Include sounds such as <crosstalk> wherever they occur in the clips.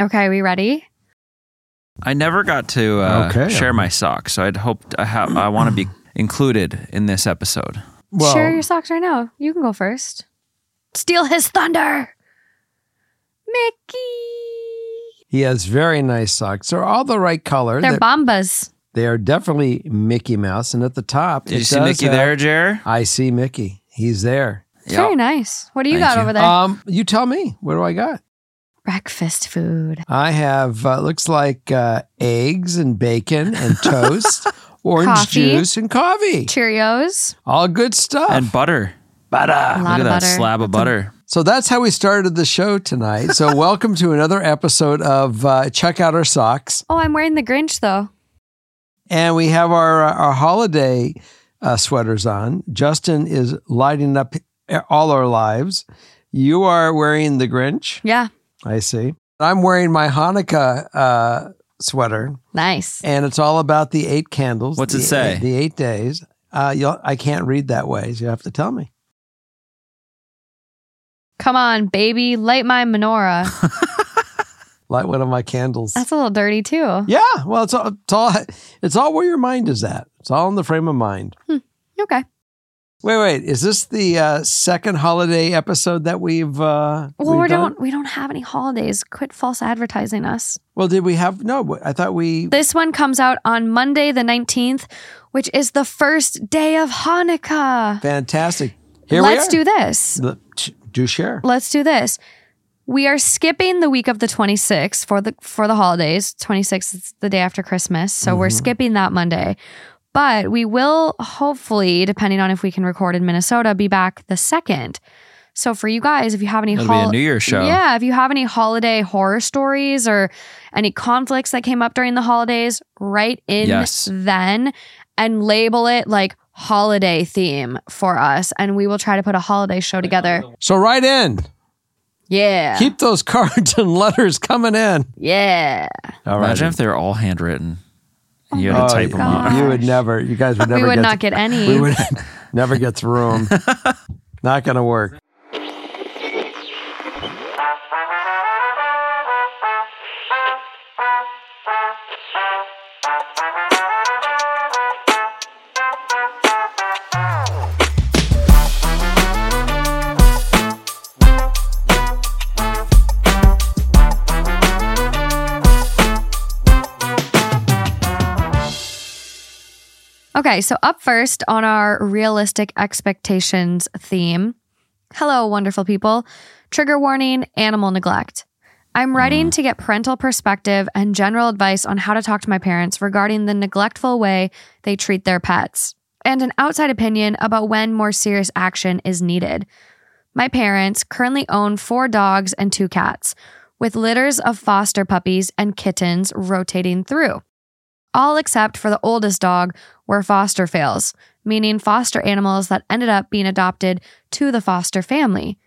Okay, are we ready? I never got to uh, Okay. share my socks, so I'd hoped I have. I want to be included in this episode. Well, Share your socks right now. You can go first. Steal his thunder. Mickey. he has very nice socks. They're all the right color. They're They're- bombas. they are definitely Mickey Mouse. And at the top, Did it you see does Mickey have- there, Jer? I see Mickey. He's there. It's Very nice. What do you Thank got you. over there? Um, you tell me. What do I got? Breakfast food. I have uh, looks like uh, eggs and bacon and <laughs> toast, orange Coffee. juice and coffee. Cheerios. All good stuff. And butter. A Butter. lot Look at of that butter. slab of butter. So that's how we started the show tonight. So <laughs> welcome to another episode of uh, Check Out Our Socks, Oh, I'm wearing the Grinch though. and we have our uh, our holiday uh, sweaters on. Justin is lighting up all our lives. You are wearing the Grinch. Yeah. I see. I'm wearing my Hanukkah uh, sweater. Nice. and it's all about the eight candles. What's it say? The eight days. Uh, you'll, I can't read that way, so you have to tell me. Come on, baby. Light my menorah. <laughs> Light one of my candles. That's a little dirty too. yeah, well, it's all, it's all it's all where your mind is at. It's all in the frame of mind. Okay. Wait, wait, is this the uh, second holiday episode that we've? Uh, Well, we've we don't we don't have any holidays. Quit false advertising us. Well, did we have? No, I thought we. This one comes out on Monday the 19th, which is the first day of Hanukkah. Fantastic. Here we Let's do this. Do share. Let's do this. We are skipping the week of the 26th for the for the holidays. 26th is the day after Christmas. So we're skipping that Monday. But we will hopefully, depending on if we can record in Minnesota, be back the second. So for you guys, if you have any It'll be a New Year's show. Yeah, if you have any holiday horror stories or any conflicts that came up during the holidays, write in Yes. then and label it like holiday theme for us and we will try to put a holiday show together. So right in. Yeah. Keep those <laughs> cards and letters coming in. yeah. All right. Imagine if they're all handwritten. And you had Oh, to type them you- on. You would never. You guys would never. we would get not to- get any. We would <laughs> never get through them. <laughs> Not going to work. Okay, so up first on our realistic expectations theme. Hello, wonderful people. Trigger warning animal neglect. I'm writing mm. to get parental perspective and general advice on how to talk to my parents regarding the neglectful way they treat their pets, and an outside opinion about when more serious action is needed. My parents currently own four dogs and two cats, with litters of foster puppies and kittens rotating through. All except for the oldest dog were foster fails, meaning foster animals that ended up being adopted to the foster family.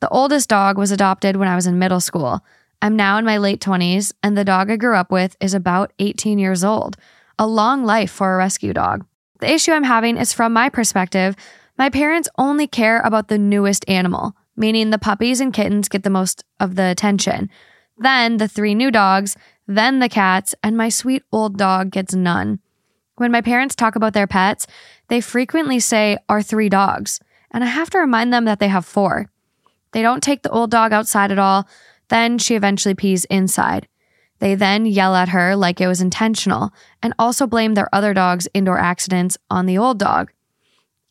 The oldest dog was adopted when I was in middle school. I'm now in my late 20s, and the dog I grew up with is about 18 years old. A long life for a rescue dog. The issue I'm having is from my perspective, my parents only care about the newest animal, meaning the puppies and kittens get the most of the attention. Then the three new dogs, then the cats, and my sweet old dog gets none. When my parents talk about their pets, they frequently say our three dogs, and I have to remind them that they have four. They don't take the old dog outside at all, then she eventually pees inside. They then yell at her like it was intentional and also blame their other dog's indoor accidents on the old dog.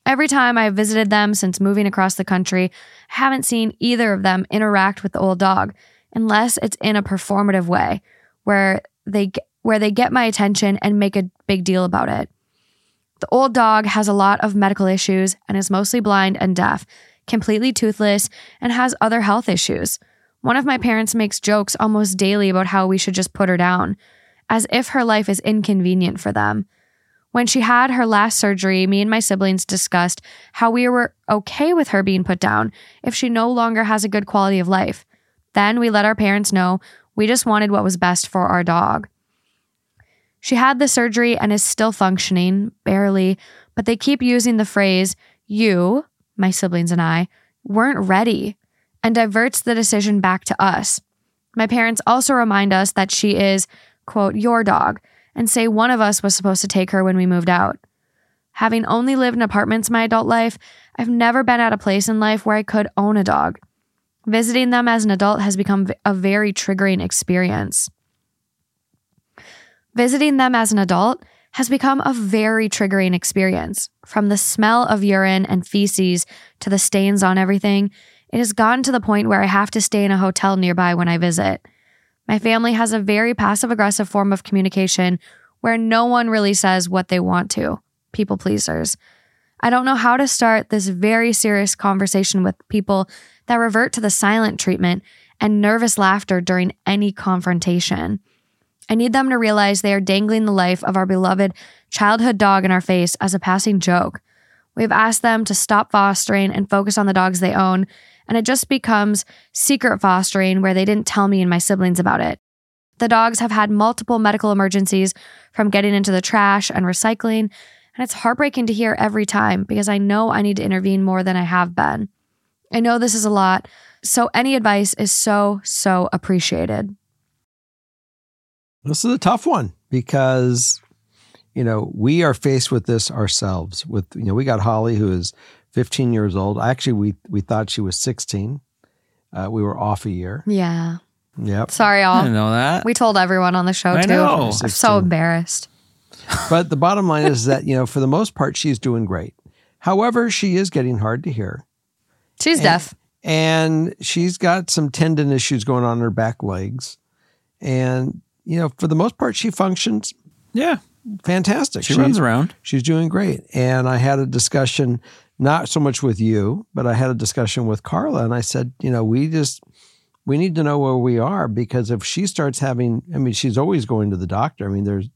Every time I've visited them since moving across the country, I haven't seen either of them interact with the old dog unless it's in a performative way where they where they get my attention and make a big deal about it. The old dog has a lot of medical issues and is mostly blind and deaf, completely toothless, and has other health issues. One of my parents makes jokes almost daily about how we should just put her down, as if her life is inconvenient for them. When she had her last surgery, me and my siblings discussed how we were okay with her being put down if she no longer has a good quality of life. Then we let our parents know we just wanted what was best for our dog. She had the surgery and is still functioning, barely, but they keep using the phrase, you, my siblings and I, weren't ready, and diverts the decision back to us. My parents also remind us that she is, quote, your dog, and say one of us was supposed to take her when we moved out. Having only lived in apartments my adult life, I've never been at a place in life where I could own a dog. Visiting them as an adult has become a very triggering experience. Visiting them as an adult has become a very triggering experience. From the smell of urine and feces to the stains on everything, it has gotten to the point where I have to stay in a hotel nearby when I visit. My family has a very passive aggressive form of communication where no one really says what they want to people pleasers. I don't know how to start this very serious conversation with people that revert to the silent treatment and nervous laughter during any confrontation. I need them to realize they are dangling the life of our beloved childhood dog in our face as a passing joke. We've asked them to stop fostering and focus on the dogs they own, and it just becomes secret fostering where they didn't tell me and my siblings about it. The dogs have had multiple medical emergencies from getting into the trash and recycling, and it's heartbreaking to hear every time because I know I need to intervene more than I have been. I know this is a lot, so any advice is so, so appreciated. This is a tough one because, you know, we are faced with this ourselves. With, you know, we got Holly, who is 15 years old. Actually, we, we thought she was 16. Uh, we were off a year. Yeah. Yep. Sorry, I all. didn't know that. We told everyone on the show I too. know. I'm so embarrassed. But the bottom line is that, you know, for the most part, she's doing great. However, she is getting hard to hear. She's deaf. and she's got some tendon issues going on in her back legs. And, you know, for the most part, she functions yeah, fantastic. she runs around. She's doing great. And I had a discussion, not so much with you, but I had a discussion with Carla. And I said, you know, we just, we need to know where we are because if she starts having, I mean, she's always going to the doctor. I mean, there's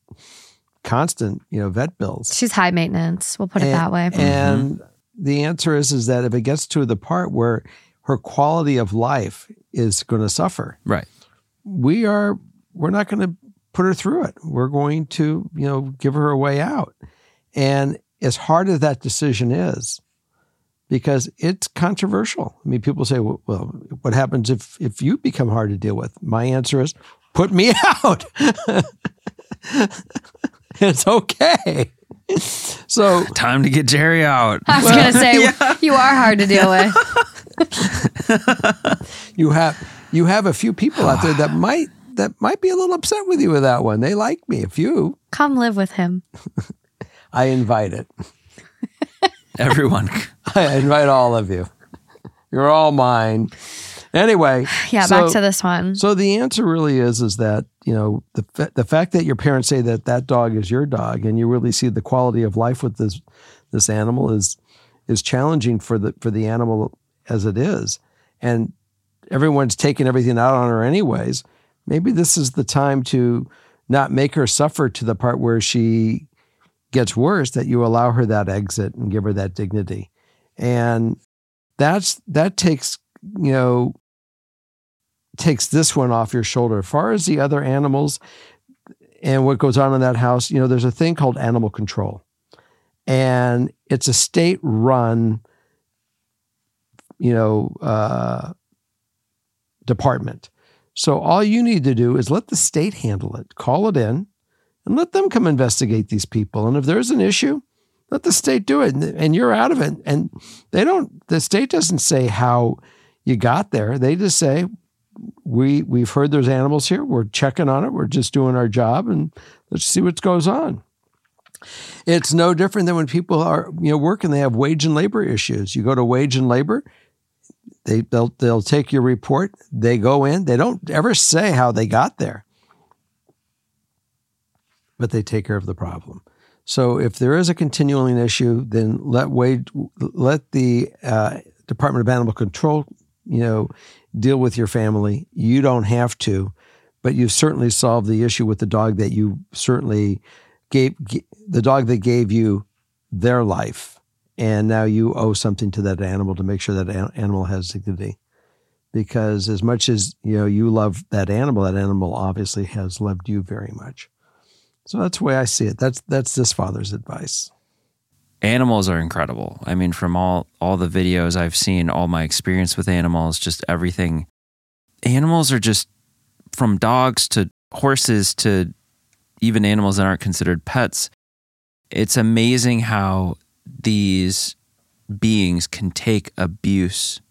constant, you know, vet bills. She's high maintenance. We'll put it And- that way. Mm-hmm. And the answer is is that if it gets to the part where her quality of life is going to suffer, Right. we are we're not going to put her through it. We're going to, you know, give her a way out. And as hard as that decision is, because it's controversial. I mean, people say, well, well, what happens if if you become hard to deal with? My answer is, put me <laughs> out. <laughs> it's okay. So <laughs> Time to get Jerry out. I was gonna say <laughs> you are hard to deal with. <laughs> you have you have a few people out there that might that might be a little upset with you with that one. They like me. A few. Come live with him. I invite it. Everyone. I invite all of you. You're all mine. Anyway, <sighs> Yeah, so- back to this one. So the answer really is is that you know the fa- the fact that your parents say that that dog is your dog, and you really see the quality of life with this this animal is is challenging for the for the animal as it is, and everyone's taking everything out on her anyways. Maybe this is the time to not make her suffer to the part where she gets worse. That you allow her that exit and give her that dignity, and that's that takes you know takes this one off your shoulder. As far as the other animals and what goes on in that house, you know, there's a thing called animal control. And it's a state run, you know, uh, department. So all you need to do is let the state handle it, call it in, and let them come investigate these people. And if there's an issue, let the state do it, and, and you're out of it. And they don't. The state doesn't say how you got there. They just say we we've heard there's animals here. We're checking on it. We're just doing our job, and let's see what goes on. It's no different than when people are you know working. They have wage and labor issues. You go to wage and labor. They they'll they'll take your report. They go in. They don't ever say how they got there, but they take care of the problem. So if there is a continuing issue, then let wage let the uh, Department of Animal Control, you know, deal with your family. You don't have to, but you've certainly solved the issue with the dog that you certainly gave the dog that gave you their life, and now you owe something to that animal to make sure that an- animal has dignity. Because as much as you know you love that animal, that animal obviously has loved you very much. So that's the way I see it. That's that's this father's advice. Animals are incredible. I mean, from all all the videos I've seen, all my experience with animals, just everything. Animals are just from dogs to horses to even animals that aren't considered pets. It's amazing how these beings can take abuse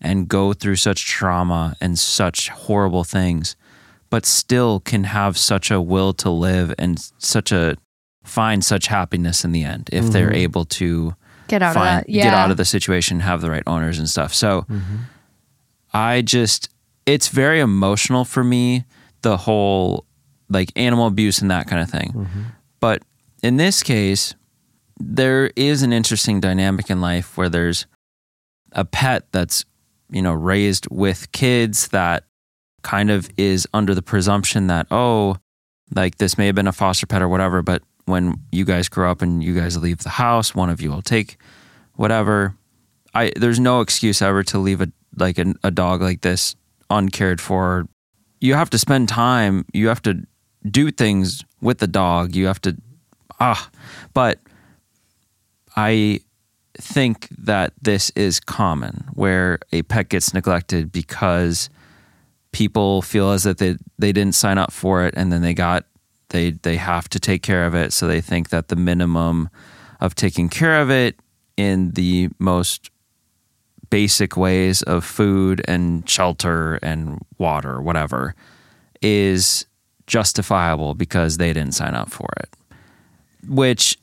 and go through such trauma and such horrible things, but still can have such a will to live and such a find such happiness in the end if they're mm-hmm. able to Get out find, of that. Yeah. get out of the situation, have the right owners and stuff. So mm-hmm. I just, it's very emotional for me, the whole like animal abuse and that kind of thing. Mm-hmm. But in this case, there is an interesting dynamic in life where there's a pet that's, you know, raised with kids that kind of is under the presumption that, oh, like this may have been a foster pet or whatever, but when you guys grow up and you guys leave the house, one of you will take whatever. I there's no excuse ever to leave a like a, a dog like this uncared for. You have to spend time. You have to do things with the dog. You have to ah, but I think that this is common where a pet gets neglected because people feel as if they, they didn't sign up for it and then they got they they have to take care of it. So they think that the minimum of taking care of it in the most basic ways of food and shelter and water whatever is justifiable because they didn't sign up for it. Which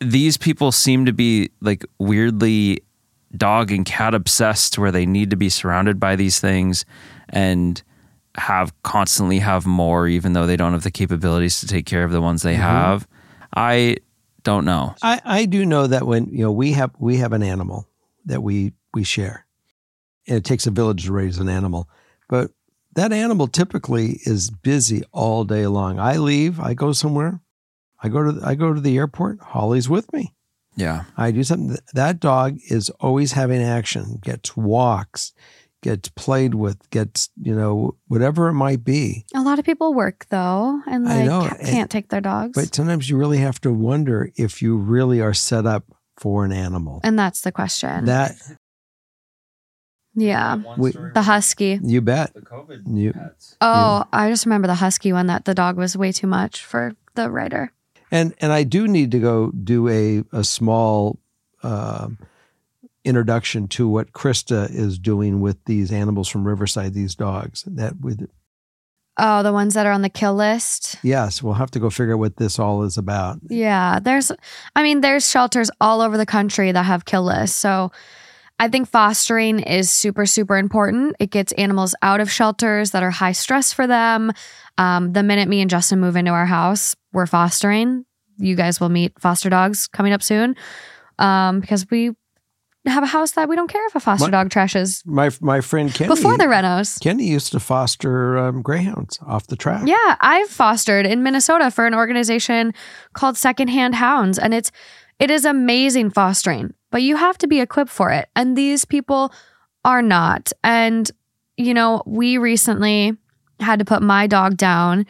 these people seem to be like weirdly dog and cat obsessed where they need to be surrounded by these things. And have constantly have more even though they don't have the capabilities to take care of the ones they mm-hmm. have i don't know I, I do know that when you know we have we have an animal that we we share. And it takes a village to raise an animal. But that animal typically is busy all day long. I leave, I go somewhere, I go to I go to the airport, Holly's with me. yeah I do something. That dog is always having action, gets walks, gets played with, gets, you know, whatever it might be. A lot of people work though, and I like know, can't take their dogs. But sometimes you really have to wonder if you really are set up for an animal. and that's the question. That yeah. We- The husky. you bet. covid You Oh, I just remember the husky one that the dog was way too much for the writer. And and I do need to go do a a small um introduction to what Krista is doing with these animals from Riverside, these dogs. That with Oh, the ones that are on the kill list. yes, we'll have to go figure out what this all is about. Yeah, there's, I mean, there's shelters all over the country that have kill lists. So I think fostering is super, super important. It gets animals out of shelters that are high stress for them. Um, the minute me and Justin move into our house, we're fostering. You guys will meet foster dogs coming up soon um, because we have a house that we don't care if a foster What? dog trashes My my friend Kenny before the renos. Kenny used to foster um, greyhounds off the track. Yeah, I've fostered in Minnesota for an organization called Secondhand Hounds and it's it is amazing fostering, but you have to be equipped for it. And these people are not. And you know, we recently had to put my dog down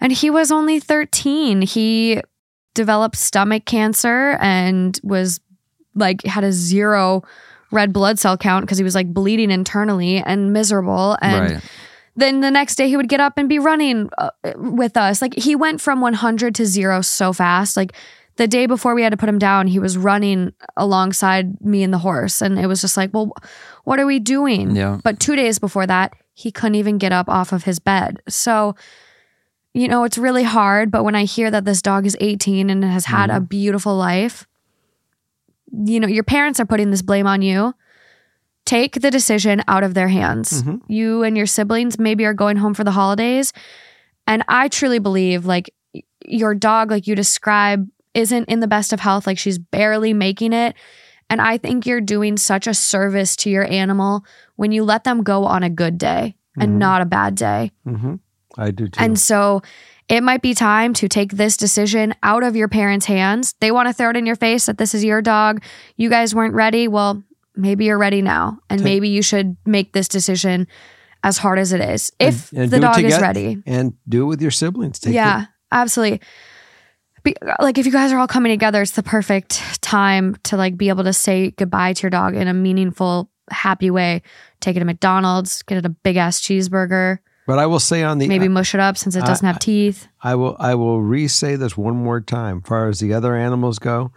and he was only 13. He developed stomach cancer and was like had a zero red blood cell count because he was like bleeding internally and miserable and right then the next day he would get up and be running uh, with us. Like he went from 100 to zero so fast. Like the day before we had to put him down, he was running alongside me and the horse. And it was just like, well, what are we doing? Yeah. But two days before that, he couldn't even get up off of his bed. So, you know, it's really hard. But when I hear that this dog is 18 and has had a beautiful life, you know, your parents are putting this blame on you. Take the decision out of their hands. Mhm. You and your siblings maybe are going home for the holidays. And I truly believe like your dog, like you describe, isn't in the best of health. Like she's barely making it. And I think you're doing such a service to your animal when you let them go on a good day and Mhm. not a bad day. hmm I do too. And so it might be time to take this decision out of your parents' hands. They want to throw it in your face that this is your dog. You guys weren't ready. Well, maybe you're ready now. And Take- maybe you should make this decision as hard as it is. If And- and the do it dog is ready. and do it with your siblings. Take yeah, absolutely. Be, like if you guys are all coming together, it's the perfect time to like be able to say goodbye to your dog in a meaningful, happy way. Take it to McDonald's, get it a big ass cheeseburger, but I will say on the maybe mush it up since it doesn't have teeth. I will I will re-say this one more time. As far as the other animals go,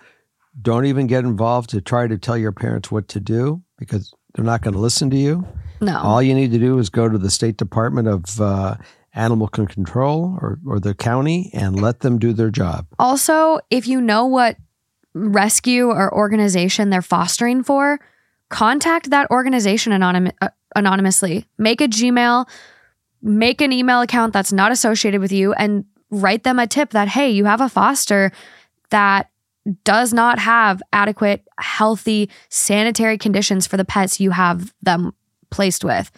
don't even get involved to try to tell your parents what to do because they're not going to listen to you. No. All you need to do is go to the State Department of uh, Animal Control or, or the county and let them do their job. Also, if you know what rescue or organization they're fostering for, contact that organization anonym- uh, anonymously. Make a Gmail, make an email account that's not associated with you, and write them a tip that, hey, you have a foster that does not have adequate, healthy, sanitary conditions for the pets you have them placed with.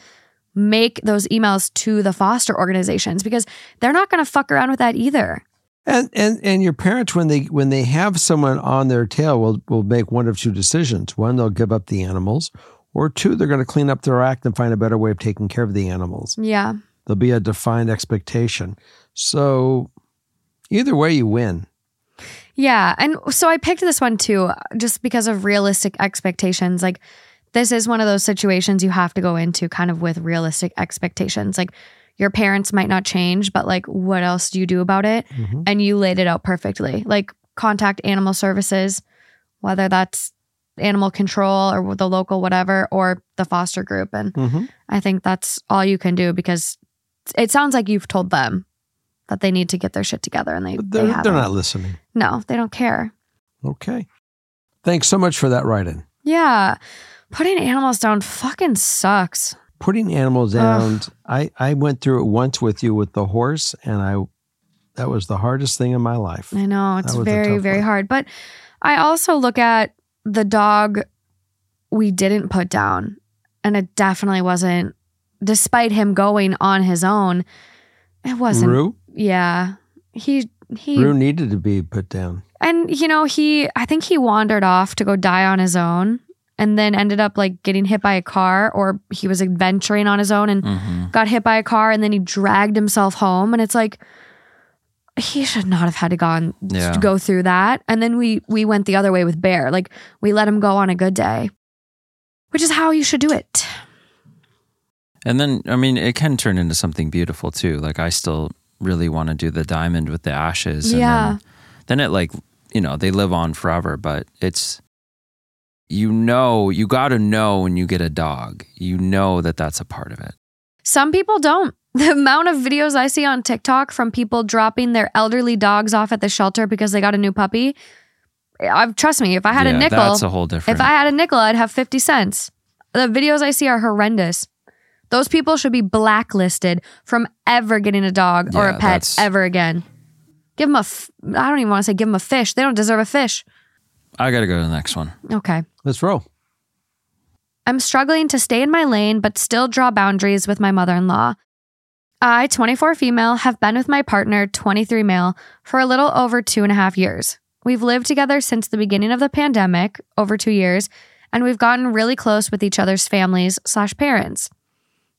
Make those emails to the foster organizations because they're not going to fuck around with that either. And and and your parents when they when they have someone on their tail will will make one of two decisions. One, they'll give up the animals, or two, they're going to clean up their act and find a better way of taking care of the animals. Yeah. There'll be a defined expectation. So either way you win. Yeah. And so I picked this one too, just because of realistic expectations. Like, this is one of those situations you have to go into kind of with realistic expectations. Like, your parents might not change, but like, what else do you do about it? Mhm. And you laid it out perfectly. Like, contact animal services, whether that's animal control or the local whatever, or the foster group. And Mhm. I think that's all you can do because it sounds like you've told them that they need to get their shit together and they, But they they're, they're haven't. listening. No, they don't care. Okay. Thanks so much for that write-in. Yeah. Putting animals down fucking sucks. Putting animals down. I I went through it once with you with the horse, and I that was the hardest thing in my life. I know it's very, very one. hard. But I also look at the dog we didn't put down, and it definitely wasn't, despite him going on his own, it wasn't. Rue, Yeah. He, he, Rue needed to be put down. and you know, he, I think he wandered off to go die on his own and then ended up like getting hit by a car or he was adventuring on his own and Mhm. got hit by a car and then he dragged himself home and it's like he should not have had to gone Yeah. go through that and then we we went the other way with bear like we let him go on a good day which is how you should do it And then, I mean, it can turn into something beautiful too. Like, I still really want to do the diamond with the ashes. And Yeah. Then, then it, like, you know, they live on forever, but it's, you know, you got to know when you get a dog, you know that that's a part of it. some people don't <laughs> the amount of videos i see on tiktok from people dropping their elderly dogs off at the shelter because they got a new puppy I've, trust me if i had a nickel That's a whole different. If I had a nickel, I'd have 50 cents. The videos I see are horrendous. Those people should be blacklisted from ever getting a dog or Yeah, a pet that's- ever again. Give them a, f- I don't even want to say give them a fish. They don't deserve a fish. I got to go to the next one. Okay. Let's roll. I'm struggling to stay in my lane, but still draw boundaries with my mother in law. I, 24 female, have been with my partner, 23 male, for a little over two and a half years. We've lived together since the beginning of the pandemic, over two years, and we've gotten really close with each other's families slash parents.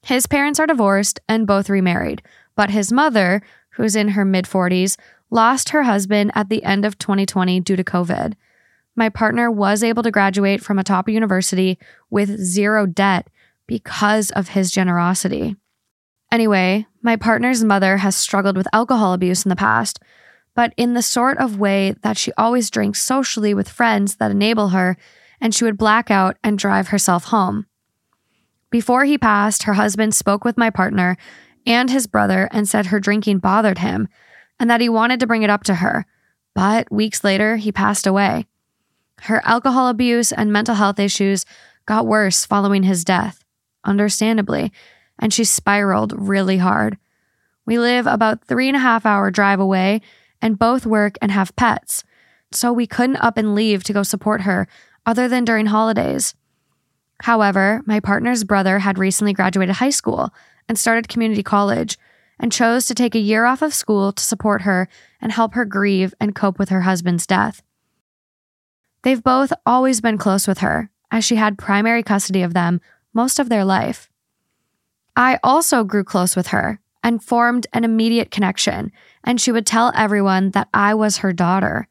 His parents are divorced and both remarried, but his mother, who's in her mid 40s, lost her husband at the end of 2020 due to COVID. My partner was able to graduate from a top university with zero debt because of his generosity. Anyway, my partner's mother has struggled with alcohol abuse in the past, but in the sort of way that she always drinks socially with friends that enable her, and she would black out and drive herself home. Before he passed, her husband spoke with my partner and his brother and said her drinking bothered him and that he wanted to bring it up to her. But weeks later, he passed away. Her alcohol abuse and mental health issues got worse following his death, understandably, and she spiraled really hard. We live about three and a half hour drive away and both work and have pets, so we couldn't up and leave to go support her other than during holidays. However, my partner's brother had recently graduated high school and started community college and chose to take a year off of school to support her and help her grieve and cope with her husband's death. They've both always been close with her, as she had primary custody of them most of their life. I also grew close with her and formed an immediate connection, and she would tell everyone that I was her daughter.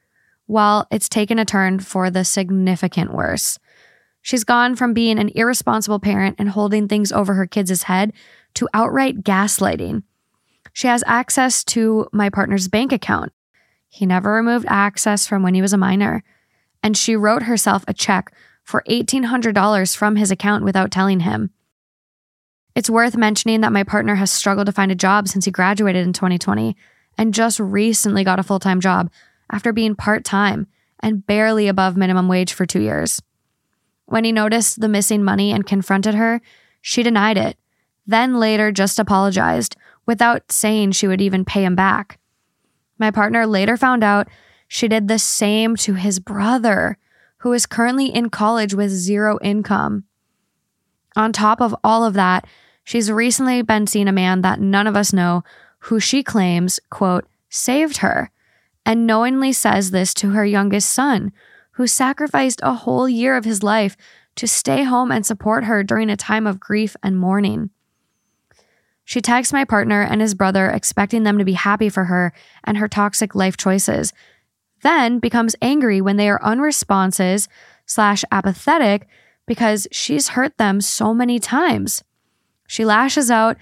Well, it's taken a turn for the significant worse. She's gone from being an irresponsible parent and holding things over her kids' head to outright gaslighting. She has access to my partner's bank account. He never removed access from when he was a minor. And she wrote herself a check for $1,800 from his account without telling him. It's worth mentioning that my partner has struggled to find a job since he graduated in 2020 and just recently got a full time job after being part time and barely above minimum wage for two years. When he noticed the missing money and confronted her, she denied it, then later just apologized without saying she would even pay him back. My partner later found out she did the same to his brother, who is currently in college with zero income. On top of all of that, she's recently been seeing a man that none of us know who she claims, quote, saved her, and knowingly says this to her youngest son, who sacrificed a whole year of his life to stay home and support her during a time of grief and mourning. She texts my partner and his brother, expecting them to be happy for her and her toxic life choices, then becomes angry when they are unresponsive slash apathetic because she's hurt them so many times. She lashes out,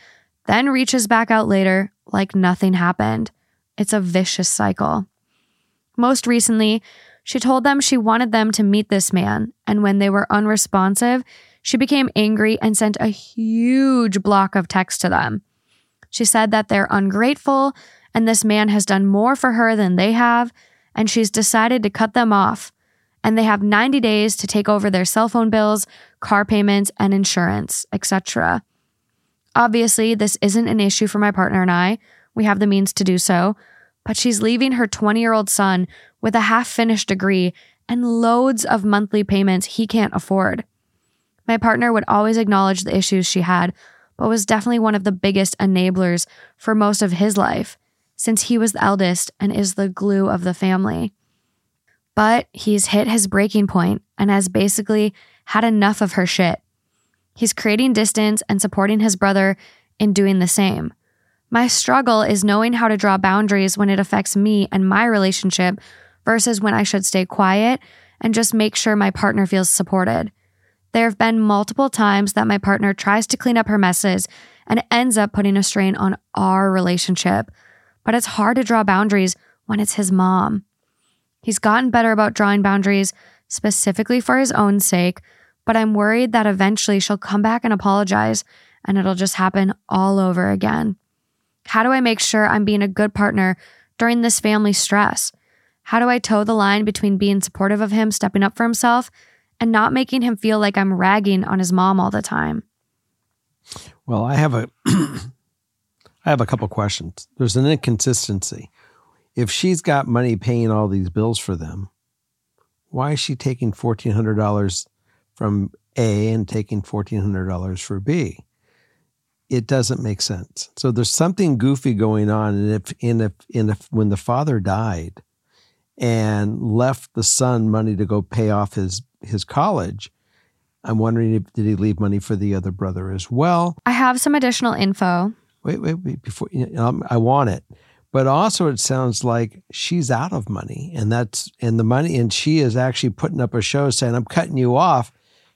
then reaches back out later like nothing happened. It's a vicious cycle. Most recently, she told them she wanted them to meet this man, and when they were unresponsive, she became angry and sent a huge block of text to them. She said that they're ungrateful and this man has done more for her than they have, and she's decided to cut them off. And they have 90 days to take over their cell phone bills, car payments, and insurance, etc. Obviously, this isn't an issue for my partner and I. We have the means to do so, but she's leaving her 20 year old son with a half finished degree and loads of monthly payments he can't afford. My partner would always acknowledge the issues she had, but was definitely one of the biggest enablers for most of his life, since he was the eldest and is the glue of the family. But he's hit his breaking point and has basically had enough of her shit. He's creating distance and supporting his brother in doing the same. My struggle is knowing how to draw boundaries when it affects me and my relationship versus when I should stay quiet and just make sure my partner feels supported. There have been multiple times that my partner tries to clean up her messes and ends up putting a strain on our relationship. But it's hard to draw boundaries when it's his mom. He's gotten better about drawing boundaries specifically for his own sake, but I'm worried that eventually she'll come back and apologize and it'll just happen all over again. How do I make sure I'm being a good partner during this family stress? How do I toe the line between being supportive of him stepping up for himself and not making him feel like I'm ragging on his mom all the time? Well, I have a <clears throat> I have a couple questions. There's an inconsistency. If she's got money paying all these bills for them, why is she taking $1400 from A and taking $1400 for B? It doesn't make sense. So there's something goofy going on and if in if in if when the father died and left the son money to go pay off his his college. I'm wondering if did he leave money for the other brother as well? I have some additional info. Wait, wait, wait before you know, I want it. But also it sounds like she's out of money and that's and the money and she is actually putting up a show saying I'm cutting you off.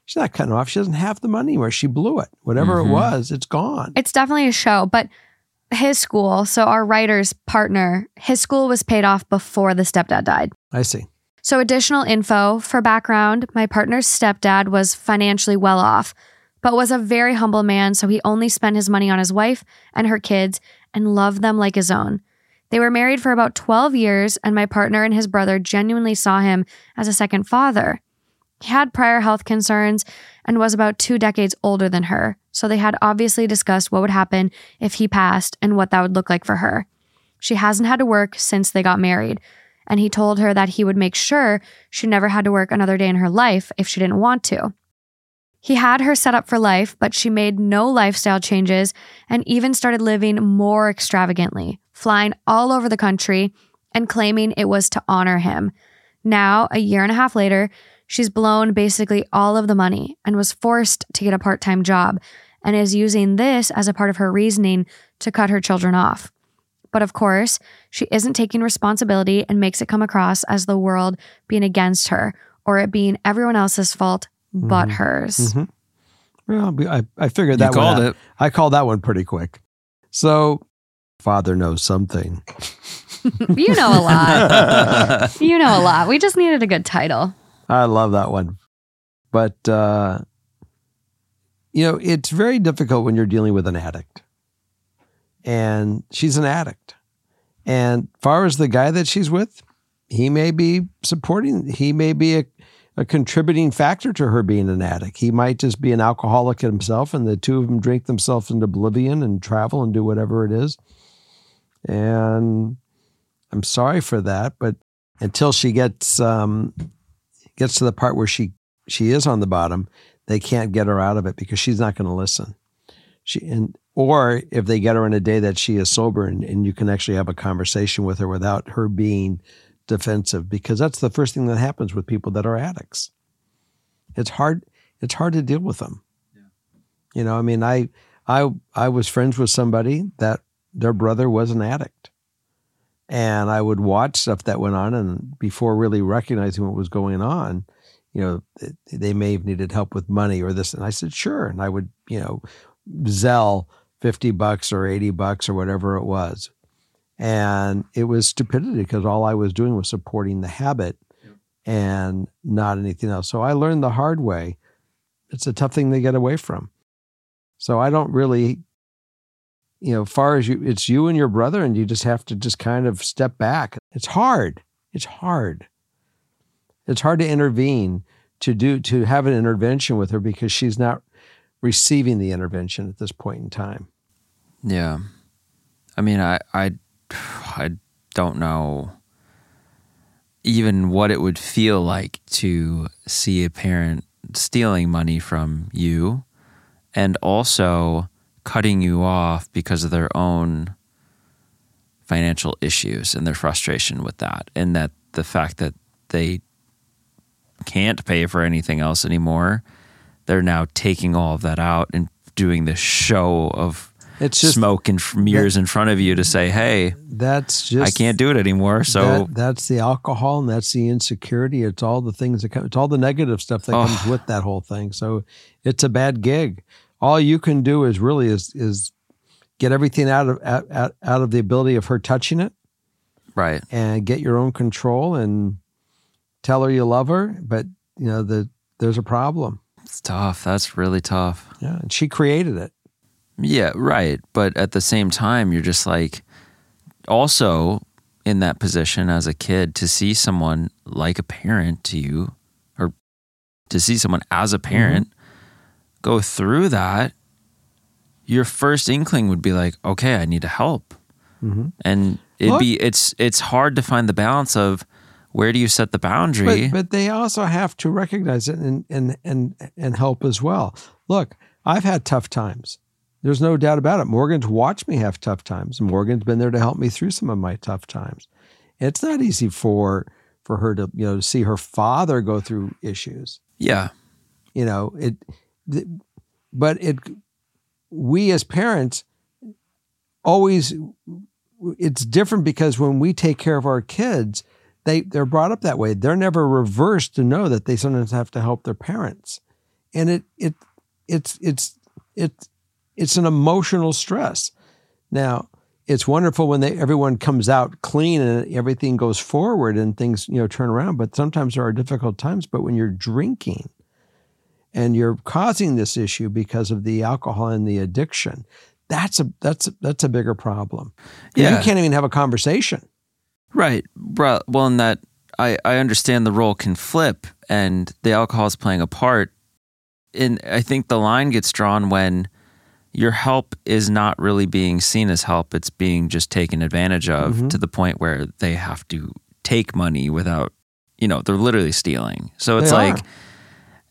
She's not cutting off. She doesn't have the money where she blew it. Whatever mm-hmm. it was, it's gone. It's definitely a show, but his school, so our writer's partner, his school was paid off before the stepdad died. I see. So, additional info for background my partner's stepdad was financially well off, but was a very humble man, so he only spent his money on his wife and her kids and loved them like his own. They were married for about 12 years, and my partner and his brother genuinely saw him as a second father. He had prior health concerns and was about two decades older than her, so they had obviously discussed what would happen if he passed and what that would look like for her. She hasn't had to work since they got married, and he told her that he would make sure she never had to work another day in her life if she didn't want to. He had her set up for life, but she made no lifestyle changes and even started living more extravagantly, flying all over the country and claiming it was to honor him. Now, a year and a half later, she's blown basically all of the money and was forced to get a part time job and is using this as a part of her reasoning to cut her children off. But of course, she isn't taking responsibility and makes it come across as the world being against her or it being everyone else's fault but Mhm. hers. Mhm. Well, I, I figured You that one called out. it. I called that one pretty quick. So, father knows something. <laughs> You know a lot. <laughs> you know a lot. We just needed a good title. I love that one. But, uh, you know, it's very difficult when you're dealing with an addict. And she's an addict. And far as the guy that she's with, he may be supporting, he may be a, a contributing factor to her being an addict. He might just be an alcoholic himself, and the two of them drink themselves into oblivion and travel and do whatever it is. And I'm sorry for that, but until she gets um, gets to the part where she she is on the bottom, they can't get her out of it because she's not going to listen. She and or if they get her in a day that she is sober and, and you can actually have a conversation with her without her being defensive because that's the first thing that happens with people that are addicts. It's hard it's hard to deal with them. Yeah. You know, I mean, I I I was friends with somebody that their brother was an addict. And I would watch stuff that went on and before really recognizing what was going on, you know, they may have needed help with money or this. And I said, sure. And I would, you know, Zelle 50 bucks or 80 bucks or whatever it was. And it was stupidity because all I was doing was supporting the habit and not anything else. So I learned the hard way. It's a tough thing to get away from. So I don't really, you know, far as you, it's you and your brother, and you just have to just kind of step back. It's hard. It's hard. It's hard to intervene to do to have an intervention with her because she's not receiving the intervention at this point in time. Yeah. I mean, I, I, I don't know even what it would feel like to see a parent stealing money from you and also cutting you off because of their own financial issues and their frustration with that. And that the fact that they can't pay for anything else anymore, they're now taking all of that out and doing this show of It's just smoke and mirrors in front of you to say, "Hey, that's just I can't do it anymore." So that, that's the alcohol and that's the insecurity. It's all the things that come. It's all the negative stuff that Oh. comes with that whole thing. So it's a bad gig. All you can do is really is is get everything out of out, out of the ability of her touching it right, and get your own control and tell her you love her. But you know the there's a problem. it's tough. That's really tough. Yeah, and she created it. Yeah, right. But at the same time, you're just like also in that position as a kid to see someone like a parent to you or to see someone as a parent mm-hmm. Go through that. Your first inkling would be like, okay, I need to help. hmm And it'd Look- be it's it's hard to find the balance of where do you set the boundary? But, but they also have to recognize it and, and, and, and help as well. Look, I've had tough times. There's no doubt about it. Morgan's watched me have tough times. Morgan's been there to help me through some of my tough times. It's not easy for for her to you know to see her father go through issues. yeah. You know it, but it. We as parents always it's different because when we take care of our kids, they they're brought up that way. They're never reversed to know that they sometimes have to help their parents, and it it it's it's it's it's an emotional stress. Now it's wonderful when they everyone comes out clean and everything goes forward and things you know turn around. But sometimes there are difficult times. But when you're drinking and you're causing this issue because of the alcohol and the addiction, that's a that's a, that's a bigger problem. Yeah. you can't even have a conversation. Right. Well, in that I, I understand the role can flip and the alcohol is playing a part. And I think the line gets drawn when your help is not really being seen as help. It's being just taken advantage of Mhm. to the point where they have to take money without, you know, they're literally stealing. So it's They like, are.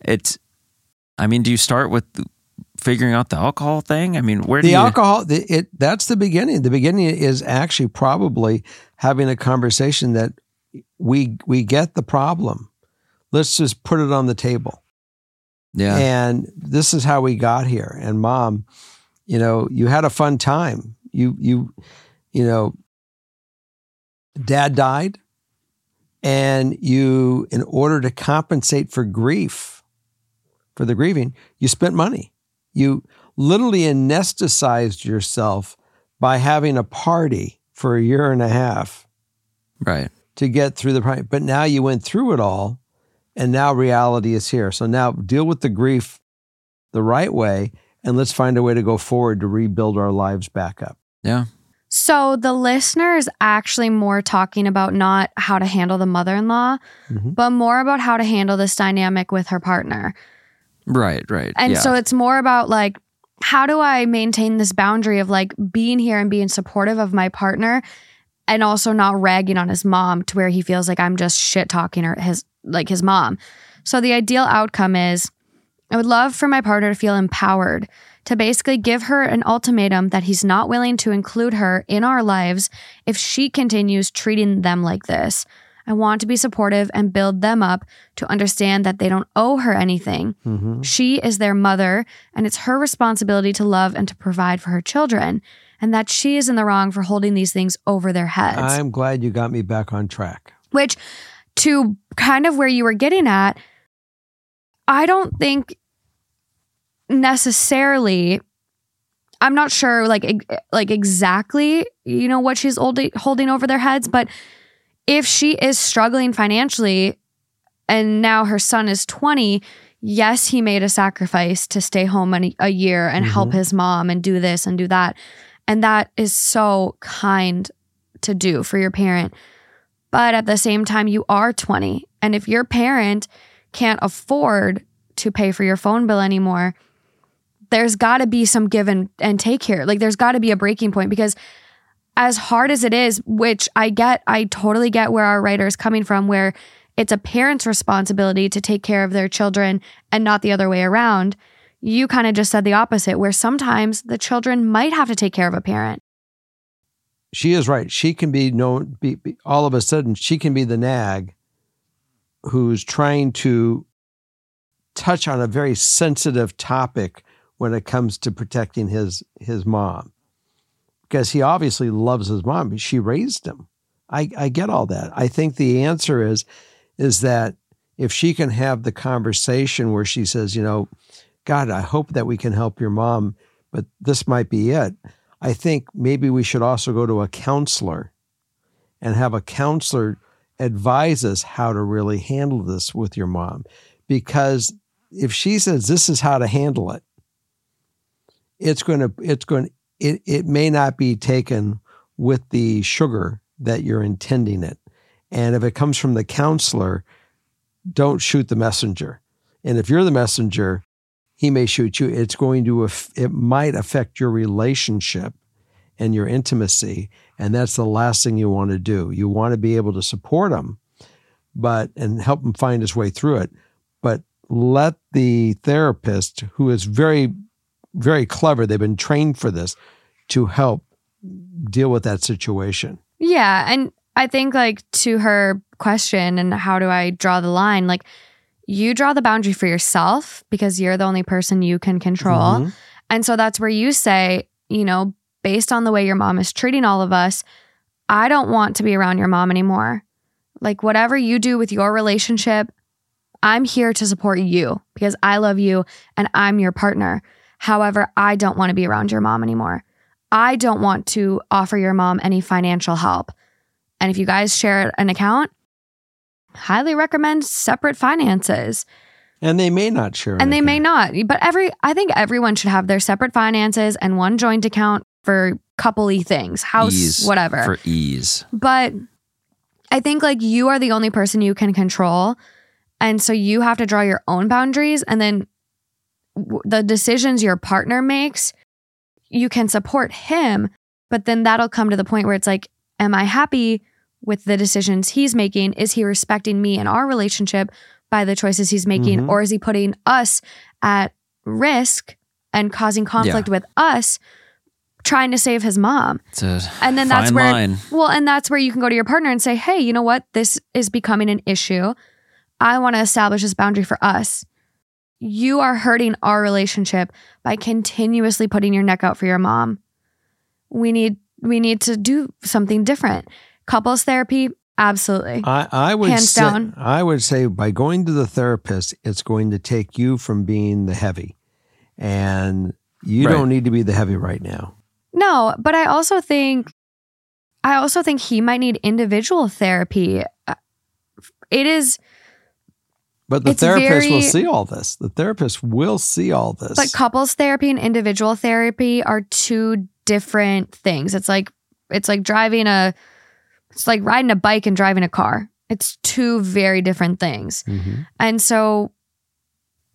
it's, I mean, do you start with figuring out the alcohol thing? I mean, where do the you, alcohol the, it that's the beginning. The beginning is actually probably having a conversation that we we get the problem. Let's just put it on the table. Yeah, and this is how we got here. And mom you know you had a fun time. You you you know dad died. And you in order to compensate for grief for the grieving you spent money you literally anesthetized yourself by having a party for a year and a half right. to get through the problem. But now you went through it all, and now reality is here. So now deal with the grief the right way, and let's find a way to go forward to rebuild our lives back up. Yeah. So the listener is actually more talking about not how to handle the mother in law, Mhm. but more about how to handle this dynamic with her partner. Right. Right. And yeah. so it's more about like, how do I maintain this boundary of like being here and being supportive of my partner and also not ragging on his mom to where he feels like I'm just shit talking or his like his mom. So the ideal outcome is I would love for my partner to feel empowered to basically give her an ultimatum that he's not willing to include her in our lives if she continues treating them like this. I want to be supportive and build them up to understand that they don't owe her anything. Mhm. She is their mother, and it's her responsibility to love and to provide for her children, and that she is in the wrong for holding these things over their heads. I'm glad you got me back on track. Which, to kind of where you were getting at, I don't think necessarily. I'm not sure, like, like exactly, you know, what she's holding over their heads, but if she is struggling financially, and now her son is 20, yes, he made a sacrifice to stay home a year and help mm-hmm. his mom and do this and do that, and that is so kind to do for your parent. But at the same time, you are 20. And if your parent can't afford to pay for your phone bill anymore, there's got to be some give and, and take here. Like, there's got to be a breaking point because, as hard as it is, which I get, I totally get where our writer is coming from, where it's a parent's responsibility to take care of their children and not the other way around. You kind of just said the opposite, where sometimes the children might have to take care of a parent. She is right. She can be known, be, be, all of a sudden, she can be the nag who's trying to touch on a very sensitive topic when it comes to protecting his his mom because he obviously loves his mom she raised him. I, I get all that. I think the answer is is that if she can have the conversation where she says you know god i hope that we can help your mom but this might be it i think maybe we should also go to a counselor and have a counselor advise us how to really handle this with your mom. Because if she says this is how to handle it it's going to it's going it it may not be taken with the sugar that you're intending it. And if it comes from the counselor don't shoot the messenger. And if you're the messenger he may shoot you. It's going to it might affect your relationship and your intimacy. And that's the last thing you want to do. You want to be able to support him but and help him find his way through it. But let the therapist who is very very clever they've been trained for this to help deal with that situation Yeah. And I think, like, to her question, and how do I draw the line? Like, you draw the boundary for yourself because you're the only person you can control. Mhm. And so that's where you say, you know, based on the way your mom is treating all of us, I don't want to be around your mom anymore. Like, whatever you do with your relationship, I'm here to support you because I love you and I'm your partner. However, I don't want to be around your mom anymore. I don't want to offer your mom any financial help. And if you guys share an account, highly recommend separate finances. and they may not share And they may not, but every I think everyone should have their separate finances and one joint account for coupley things, house, Ease whatever. for ease. but I think like you are the only person you can control. And so you have to draw your own boundaries and then the decisions your partner makes, you can support him, but then that'll come to the point where it's like, am I happy with the decisions he's making? Is he respecting me and our relationship by the choices he's making? Mhm. Or is he putting us at risk and causing conflict with us trying to save his mom? And then that's where line. well, and that's where you can go to your partner and say, "Hey, you know what? This is becoming an issue. I want to establish this boundary for us. You are hurting our relationship by continuously putting your neck out for your mom. We need we need to do something different. Couples therapy, absolutely. I, I would Hands say, down. I would say by going to the therapist, it's going to take you from being the heavy, and you Right. don't need to be the heavy right now. No, but I also think I also think he might need individual therapy. Uh, It is But the It's therapist will see all this. The therapist will see all this. But couples therapy and individual therapy are two different things. It's like it's like driving a it's like riding a bike and driving a car. It's two very different things. Mhm. And so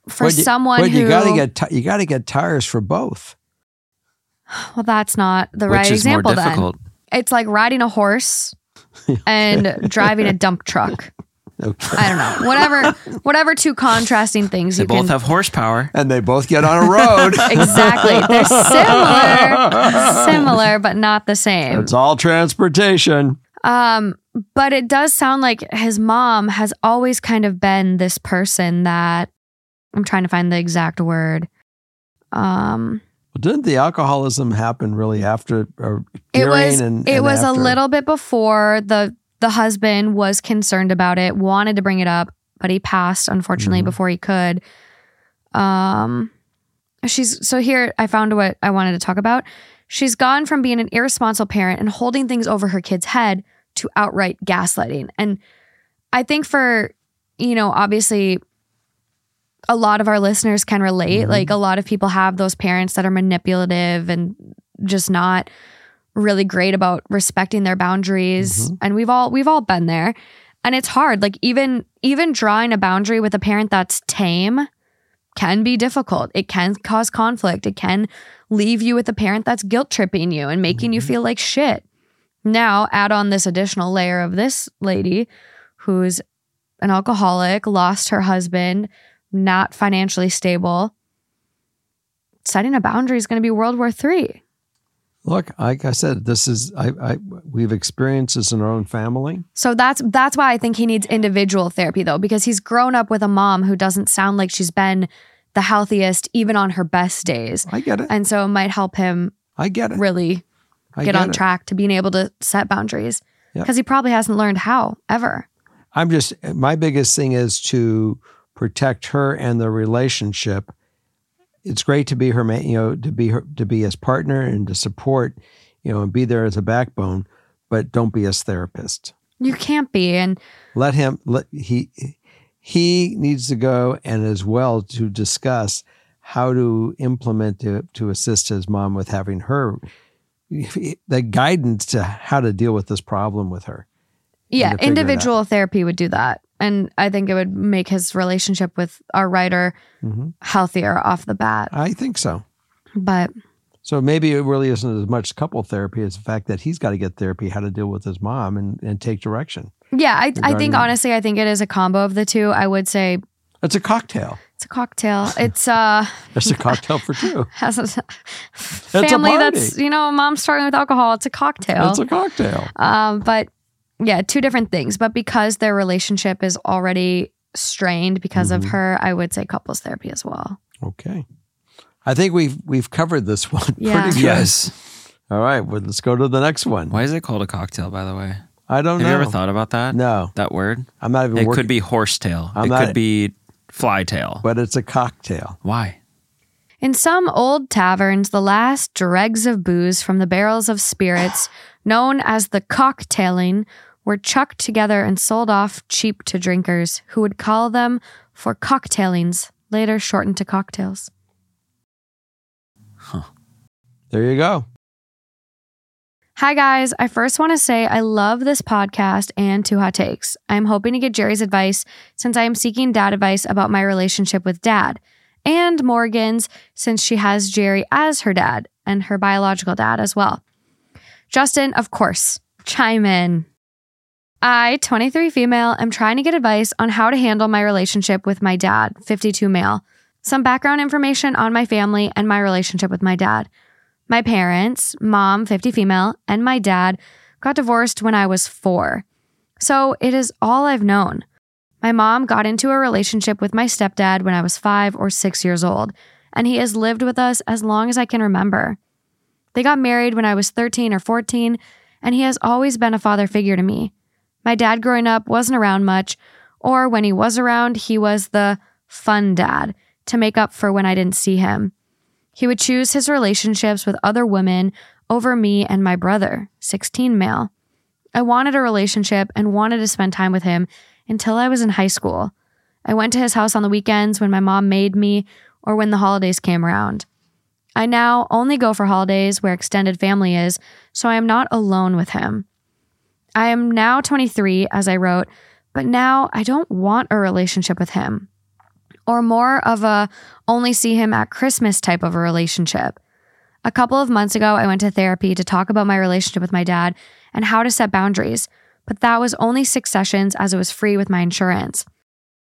for But you- someone but who you got to get ti- you got to get tires for both. well that's not the which right is more example then. It's like riding a horse <laughs> and driving a dump truck. <laughs> Okay. I don't know. Whatever whatever two contrasting things They you both can have horsepower. And they both get on a road. <laughs> Exactly. They're similar, <laughs> similar, but not the same. it's all transportation. Um, but it does sound like his mom has always kind of been this person that I'm trying to find the exact word. Um, Well, didn't the alcoholism happen really after or it during was and, it and was after? a little bit before the the husband was concerned about it, wanted to bring it up, but he passed unfortunately Mhm. before he could. Um, she's so here. I found what I wanted to talk about. She's gone from being an irresponsible parent and holding things over her kid's head to outright gaslighting. And I think for, you know, obviously a lot of our listeners can relate. Mhm. Like a lot of people have those parents that are manipulative and just not really great about respecting their boundaries. Mhm. And we've all we've all been there. And it's hard. Like even even drawing a boundary with a parent that's tame can be difficult. It can cause conflict. It can leave you with a parent that's guilt tripping you and making you Mhm. feel like shit. Now, add on this additional layer of this lady who's an alcoholic, lost her husband, not financially stable. Setting a boundary is going to be World War III. Look, like I said, this is I, I we've experienced this in our own family. So that's that's why I think he needs individual therapy though because he's grown up with a mom who doesn't sound like she's been the healthiest even on her best days. I get it. And so it might help him I get it. really I get on it. track to being able to set boundaries Yep. because he probably hasn't learned how ever. I'm just my biggest thing is to protect her and the relationship. It's great to be her, you know, to be her, to be his partner and to support, you know, and be there as a backbone. But don't be his therapist. You can't be and Let him. Let he he needs to go and as well to discuss how to implement to to assist his mom with having her the guidance to how to deal with this problem with her. yeah, to figure it out. individual therapy would do that. And I think it would make his relationship with our writer hmm healthier off the bat. I think so. But So maybe it really isn't as much couple therapy as the fact that he's got to get therapy, how to deal with his mom and, and take direction. yeah, I, I think honestly, I think it is a combo of the two. I would say It's a cocktail. it's a cocktail. <laughs> It's uh It's a <laughs> cocktail for two. <laughs> has a family that's party. you know mom's struggling with alcohol. It's a cocktail. It's a cocktail. um, but yeah, two different things. But because their relationship is already strained because of Mhm. her, I would say couples therapy as well. Okay. I think we've we've covered this <laughs> one Yeah. pretty good. Yes. All right. Well, let's go to the next one. Why is it called a cocktail, by the way? I don't Have know. you ever thought about that? No, That word? I'm not even It working. could be horsetail. I'm it not- could be flytail. but it's a cocktail. Why? In some old taverns, the last dregs of booze from the barrels of spirits, known as the cocktailing, were chucked together and sold off cheap to drinkers, who would call them for cocktailings, later shortened to cocktails. Huh. There you go. Hi, guys. I first want to say I love this podcast and Two Hot Takes. I'm hoping to get Jerry's advice since I am seeking dad advice about my relationship with dad, and Morgan's since she has Jerry as her dad and her biological dad as well. Justin, of course, chime in. I, 23 female, am trying to get advice on how to handle my relationship with my dad, 52 male. Some background information on my family and my relationship with my dad. My parents, mom, 50 female, and my dad got divorced when I was four. So it is all I've known. My mom got into a relationship with my stepdad when I was five or six years old, and he has lived with us as long as I can remember. They got married when I was 13 or 14, and he has always been a father figure to me. My dad growing up wasn't around much, or when he was around, he was the fun dad to make up for when I didn't see him. He would choose his relationships with other women over me and my brother, 16 male. I wanted a relationship and wanted to spend time with him until I was in high school. I went to his house on the weekends when my mom made me or when the holidays came around. I now only go for holidays where extended family is, so I am not alone with him. I am now 23, as I wrote, but now I don't want a relationship with him or more of a only see him at Christmas type of a relationship. A couple of months ago, I went to therapy to talk about my relationship with my dad and how to set boundaries, but that was only six sessions as it was free with my insurance.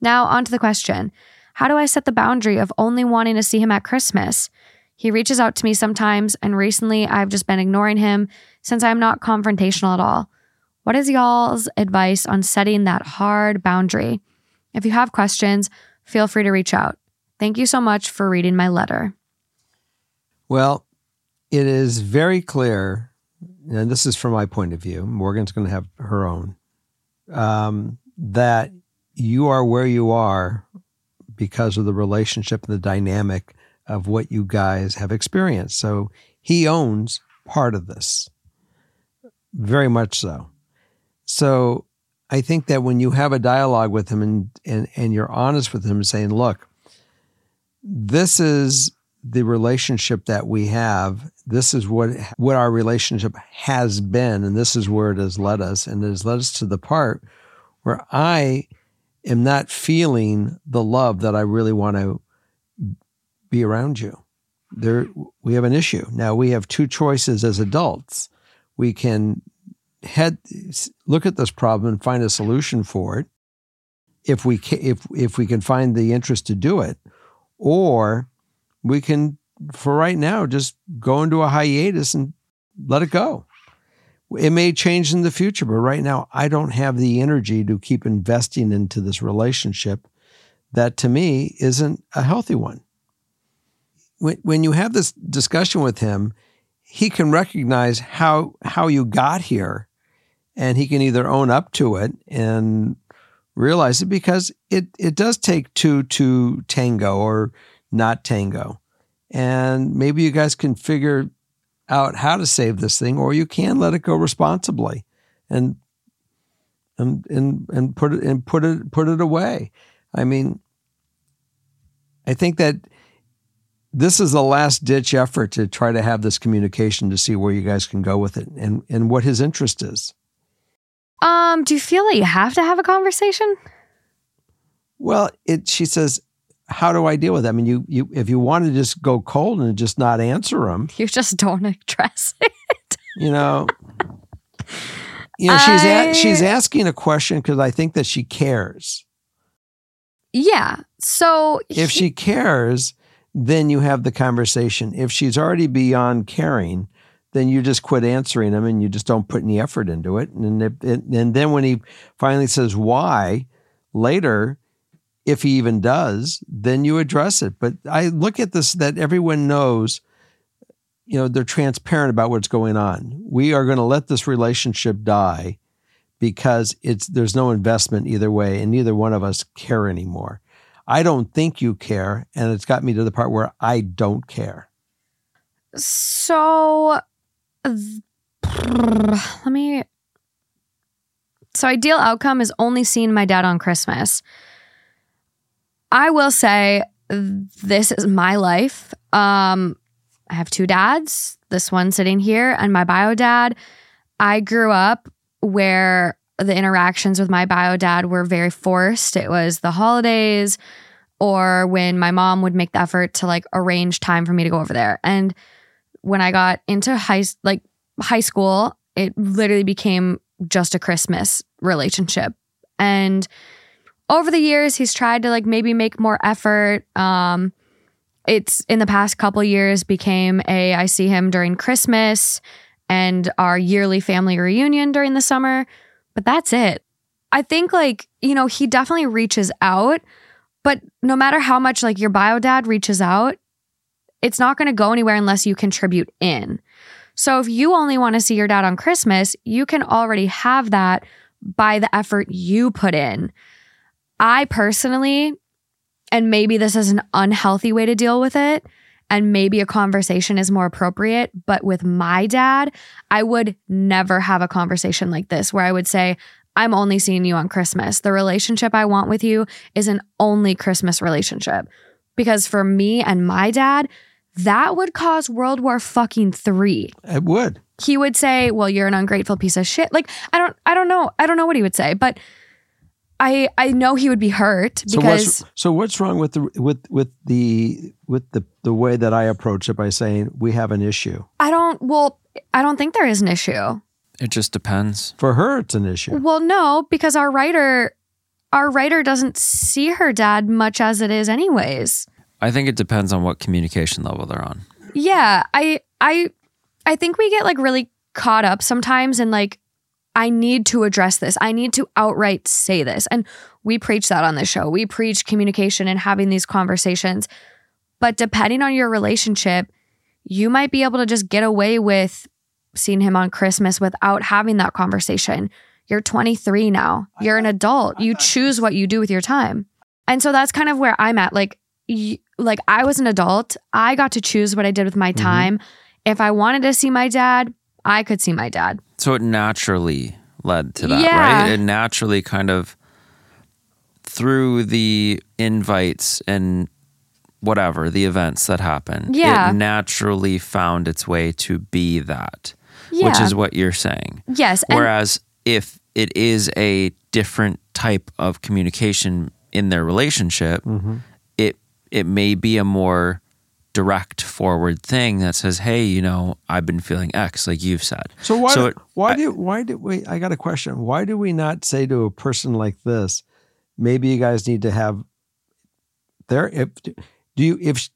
Now, on to the question How do I set the boundary of only wanting to see him at Christmas? He reaches out to me sometimes, and recently I've just been ignoring him since I'm not confrontational at all. What is y'all's advice on setting that hard boundary? If you have questions, feel free to reach out. Thank you so much for reading my letter. Well, it is very clear, and this is from my point of view, Morgan's going to have her own, um, that you are where you are because of the relationship and the dynamic of what you guys have experienced. So he owns part of this, very much so. So I think that when you have a dialogue with him and, and, and you're honest with him saying, look, this is the relationship that we have. This is what what our relationship has been, and this is where it has led us. And it has led us to the part where I am not feeling the love that I really want to be around you. There we have an issue. Now we have two choices as adults. We can head look at this problem and find a solution for it if we can, if if we can find the interest to do it or we can for right now just go into a hiatus and let it go. It may change in the future but right now i don't have the energy to keep investing into this relationship that to me isn't a healthy one. When, when you have this discussion with him he can recognize how how you got here and he can either own up to it and realize it because it it does take two to tango or not tango. And maybe you guys can figure out how to save this thing or you can let it go responsibly and and and and put it and put it put it away. I mean I think that this is the last ditch effort to try to have this communication to see where you guys can go with it and, and what his interest is. Um, do you feel that you have to have a conversation? Well, it she says, how do I deal with that? I mean, you you if you want to just go cold and just not answer them, you just don't <laughs> address it. You know, you know she's I, a, she's asking a question because I think that she cares. Yeah. So if he, she cares, then you have the conversation. If she's already beyond caring, then you just quit answering him and you just don't put any effort into it. And it, it, and then when he finally says why later, if he even does, then you address it. But I look at this that everyone knows, you know, they're transparent about what's going on. We are going to let this relationship die because it's there's no investment either way, and neither one of us care anymore. I don't think you care, and it's got me to the part where I don't care. So let me. So, ideal outcome is only seeing my dad on Christmas. I will say this is my life. Um, I have two dads, this one sitting here, and my bio dad. I grew up where the interactions with my bio dad were very forced. It was the holidays or when my mom would make the effort to like arrange time for me to go over there. And when I got into high like high school, it literally became just a Christmas relationship. And over the years, he's tried to like maybe make more effort. Um, it's in the past couple years became a I see him during Christmas and our yearly family reunion during the summer, but that's it. I think like, you know, he definitely reaches out, but no matter how much like your bio dad reaches out, it's not going to go anywhere unless you contribute in. So if you only want to see your dad on Christmas, you can already have that by the effort you put in. I personally, and maybe this is an unhealthy way to deal with it, and maybe a conversation is more appropriate, but with my dad, I would never have a conversation like this where I would say, I'm only seeing you on Christmas. The relationship I want with you is an only Christmas relationship. Because for me and my dad, that would cause World War fucking 3. It would. He would say, "Well, you're an ungrateful piece of shit." Like, I don't I don't know. I don't know what he would say, but I I know he would be hurt So because what's so what's wrong with the with with the with the the way that I approach it by saying we have an issue? I don't well, I don't think there is an issue. It just depends. For her, it's an issue. Well, no, because our writer our writer doesn't see her dad much as it is anyways. I think it depends on what communication level they're on. Yeah, I I I think we get like really caught up sometimes in like I need to address this. I need to outright say this. And we preach that on the show. We preach communication and having these conversations. But depending on your relationship, you might be able to just get away with seeing him on Christmas without having that conversation. You're 23 now. You're an adult. You choose what you do with your time. And so that's kind of where I'm at. Like, y- like I was an adult. I got to choose what I did with my mm-hmm. time. If I wanted to see my dad, I could see my dad. So it naturally led to that, Yeah. right? It naturally kind of through the invites and whatever the events that happened, Yeah. it naturally found its way to be that, Yeah. which is what you're saying. yes. And Whereas if it is a different type of communication in their relationship, Mm-hmm. it it may be a more direct forward thing that says, "Hey, you know, I've been feeling X, like you've said." So why So it- why I- do why do we? I got a question. Why do we not say to a person like this, maybe you guys need to have there? If do you if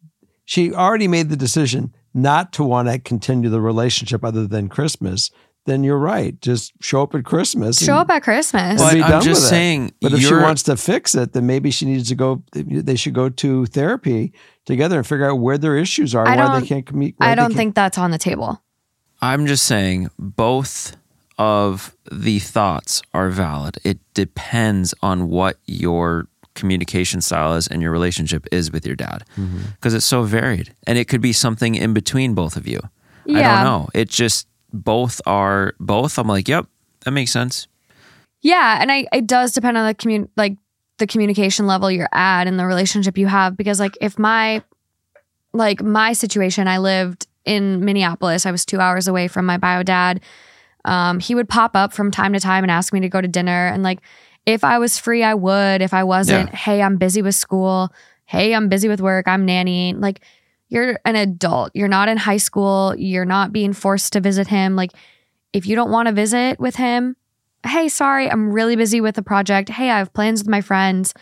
she already made the decision not to want to continue the relationship other than Christmas, then you're right. Just show up at Christmas. show up at Christmas. and But be I'm done just with it. saying, But if she wants to fix it, then maybe she needs to go. They should go to therapy together and figure out where their issues are, I why they can't meet. I don't think that's on the table. I'm just saying both of the thoughts are valid. It depends on what your communication style is and your relationship is with your dad mm-hmm. because it's so varied and it could be something in between both of you. I don't know. It just both are both. I'm like, yep, that makes sense. Yeah, and I it does depend on the commun like the communication level you're at and the relationship you have because like if my like my situation I lived in Minneapolis, I was 2 hours away from my bio dad. Um he would pop up from time to time and ask me to go to dinner and like if I was free I would, if I wasn't, hey, I'm busy with school. Hey, I'm busy with work. I'm nannying. Like you're an adult. You're not in high school. You're not being forced to visit him. Like if you don't want to visit with him, hey, sorry, I'm really busy with the project. Hey, I have plans with my friends,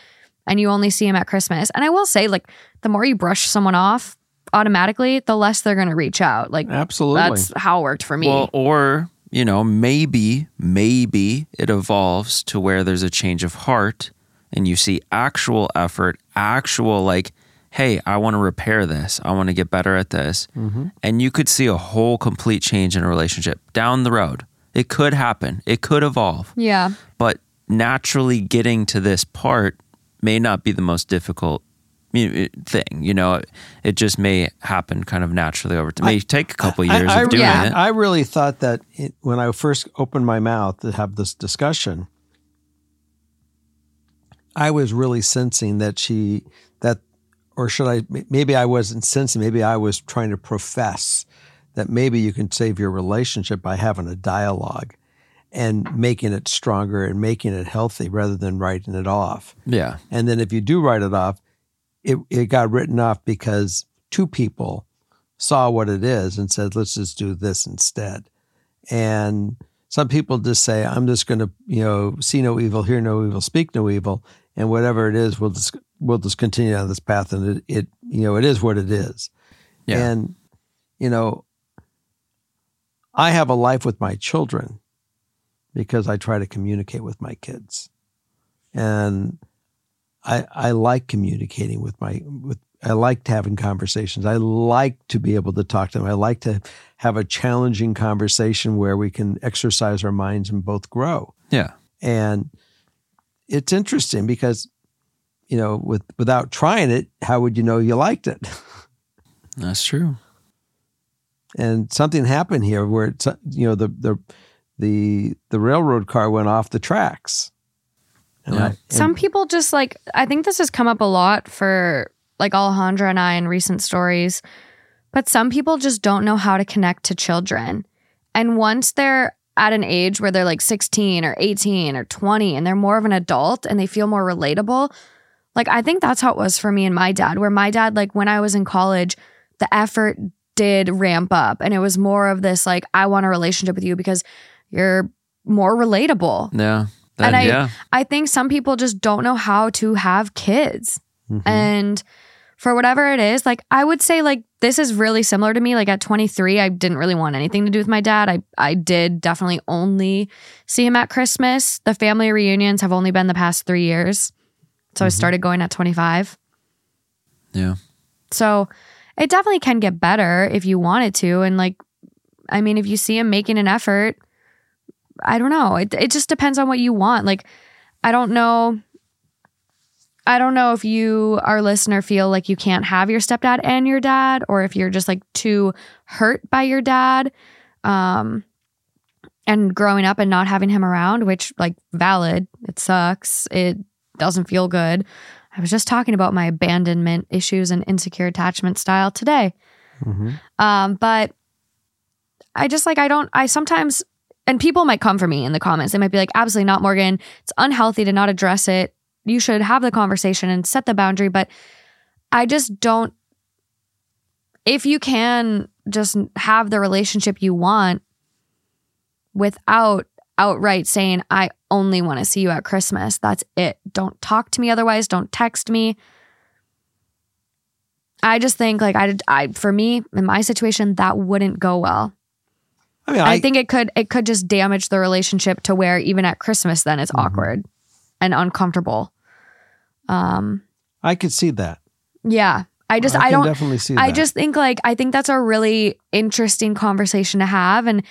and you only see him at Christmas. And I will say, like, the more you brush someone off automatically, the less they're going to reach out. Like, Absolutely. that's how it worked for me. Well, or you know, maybe maybe it evolves to where there's a change of heart and you see actual effort, actual like, hey, I want to repair this. I want to get better at this. Mm-hmm. And you could see a whole complete change in a relationship down the road. It could happen. It could evolve. yeah. But naturally getting to this part may not be the most difficult thing. You know, it just may happen kind of naturally over time. May take a couple years I, I, of doing Yeah. it. I really thought that it, when I first opened my mouth to have this discussion, I was really sensing that she or should I? Maybe I wasn't sensing. Maybe I was trying to profess that maybe you can save your relationship by having a dialogue and making it stronger and making it healthy rather than writing it off. yeah. And then if you do write it off, it, it got written off because two people saw what it is and said, let's just do this instead. And some people just say, I'm just going to, you know, see no evil, hear no evil, speak no evil. And whatever it is, we'll just, we'll just continue down this path. And it, it you know, it is what it is. Yeah. And, you know, I have a life with my children because I try to communicate with my kids. And I, I like communicating with my with I liked having conversations. I like to be able to talk to them. I like to have a challenging conversation where we can exercise our minds and both grow. Yeah. And it's interesting because, you know, with without trying it, how would you know you liked it? <laughs> That's true. and something happened here where it's you know the the the the railroad car went off the tracks. And Yeah. I- and- Some people just like, I think this has come up a lot for like Alejandra and I in recent stories, but some people just don't know how to connect to children. And once they're at an age where they're like 16 or 18 or 20 and they're more of an adult and they feel more relatable, like I think that's how it was for me and my dad, where my dad, like when I was in college, the effort did ramp up and it was more of this, like, I want a relationship with you because you're more relatable. Yeah. And I- yeah. I think some people just don't know how to have kids. Mhm. And for whatever it is, like I would say like this is really similar to me. Like at 23, I didn't really want anything to do with my dad. I I did definitely only see him at Christmas. The family reunions have only been the past 3 years. So I started going at 25. Yeah. So it definitely can get better if you want it to. And like, I mean, if you see him making an effort, I don't know. It, it just depends on what you want. Like, I don't know. I don't know if you, our listener, feel like you can't have your stepdad and your dad, or if you're just like too hurt by your dad. Um, and growing up and not having him around, which like valid, it sucks. It doesn't feel good. I was just talking about my abandonment issues and insecure attachment style today. Mhm. Um, but I just like, I don't, I sometimes, and people might come for me in the comments. They might be like, absolutely not, Morgan. It's unhealthy to not address it. You should have the conversation and set the boundary. But I just don't, if you can just have the relationship you want without outright saying, I only want to see you at Christmas, that's it. Don't talk to me otherwise. Don't text me. I just think like I, I for me in my situation that wouldn't go well. I mean, I, I, think it could it could just damage the relationship to where even at Christmas then it's Mhm. awkward and uncomfortable. Um I could see that. yeah. I just I, can don't definitely see I that. just think like I think that's a really interesting conversation to have and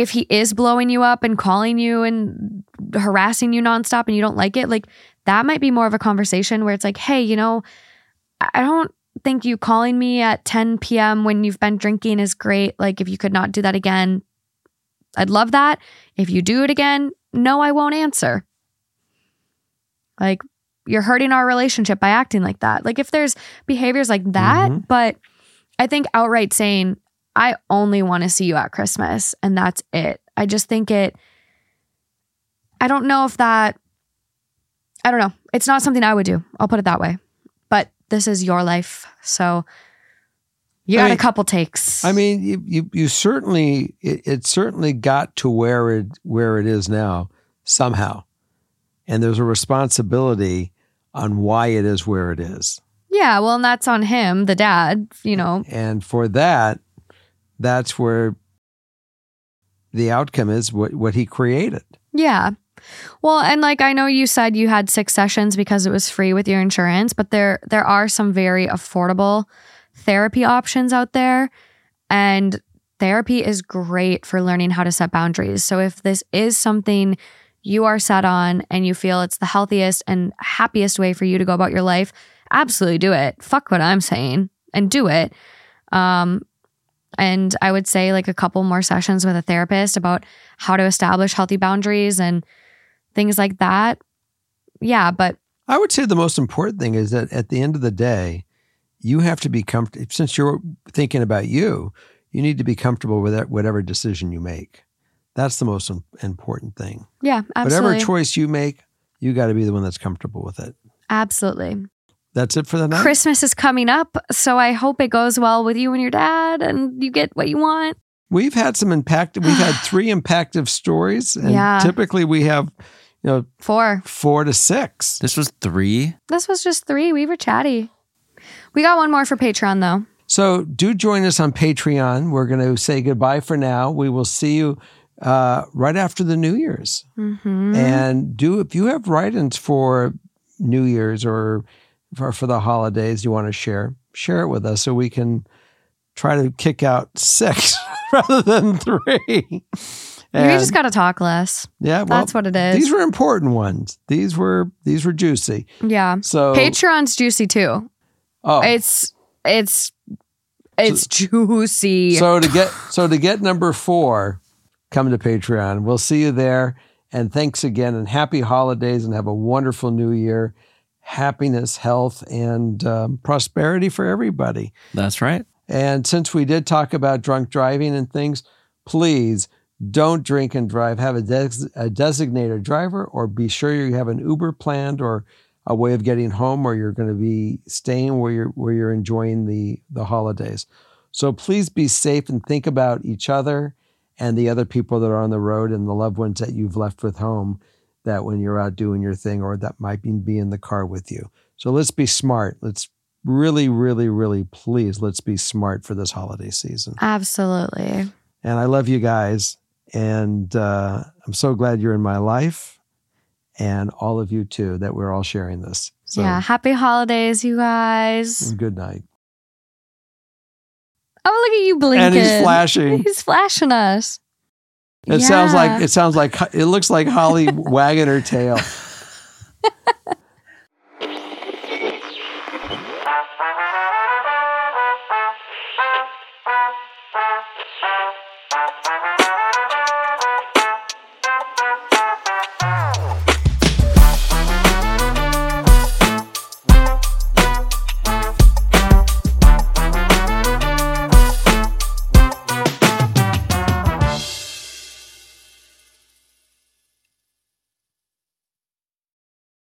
if he is blowing you up and calling you and harassing you nonstop and you don't like it, like that might be more of a conversation where it's like, hey, you know, I don't think you calling me at 10 p.m. when you've been drinking is great. Like, if you could not do that again, I'd love that. If you do it again, no, I won't answer. Like, you're hurting our relationship by acting like that. Like, if there's behaviors like that, Mhm. but I think outright saying, I only want to see you at Christmas and that's it. I just think it, I don't know if that, I don't know. It's not something I would do. I'll put it that way. But this is your life. So you I got mean- a couple takes. I mean, you you, you certainly it, it certainly got to where it where it is now somehow, and there's a responsibility on why it is where it is, yeah. Well, and that's on him, the dad, you know. and for that, that's where the outcome is what what he created. Yeah. Well, and like I know you said you had six sessions because it was free with your insurance, but there there are some very affordable therapy options out there and therapy is great for learning how to set boundaries. So if this is something you are set on and you feel it's the healthiest and happiest way for you to go about your life, absolutely do it. Fuck what I'm saying and do it. Um and I would say like a couple more sessions with a therapist about how to establish healthy boundaries and things like that. Yeah, but I would say the most important thing is that at the end of the day, you have to be comfortable. Since you're thinking about you, you need to be comfortable with whatever decision you make. That's the most important thing. yeah, absolutely. Whatever choice you make, you got to be the one that's comfortable with it. absolutely. That's it for the night. Christmas is coming up, so I hope it goes well with you and your dad and you get what you want. we've had some impact. We've had <sighs> three impactive stories, and Yeah. typically we have, you know, Four. four to six. This was three. This was just three. We were chatty. We got one more for Patreon though. So do join us on Patreon. We're going to say goodbye for now. We will see you uh, right after the New Year's. Mm-hmm. And do if you have write-ins for New Year's or for, for the holidays you want to share, share it with us so we can try to kick out six <laughs> rather than three. you just got to talk less. yeah, well, That's what it is. These were important ones. These were these were juicy. yeah. So Patreon's juicy too. oh, It's it's it's juicy. So to get so to get number four, come to Patreon. We'll see you there. And thanks again, and happy holidays, and have a wonderful new year. Happiness, health, and um, prosperity for everybody. That's right. And since we did talk about drunk driving and things, please don't drink and drive. Have a, des- a designated driver, or be sure you have an Uber planned or a way of getting home, or you're going to be staying where you're where you're enjoying the the holidays. So please be safe and think about each other and the other people that are on the road and the loved ones that you've left with home. That when you're out doing your thing, or that might be, in the car with you. So let's be smart. Let's really, really, really please let's be smart for this holiday season. Absolutely. And I love you guys. And uh, I'm so glad you're in my life and all of you too, that we're all sharing this. So yeah. Happy holidays, you guys. good night. Oh, look at you blinking. And he's flashing. <laughs> He's flashing us. It yeah. sounds like it sounds like it looks like Holly wagging her tail.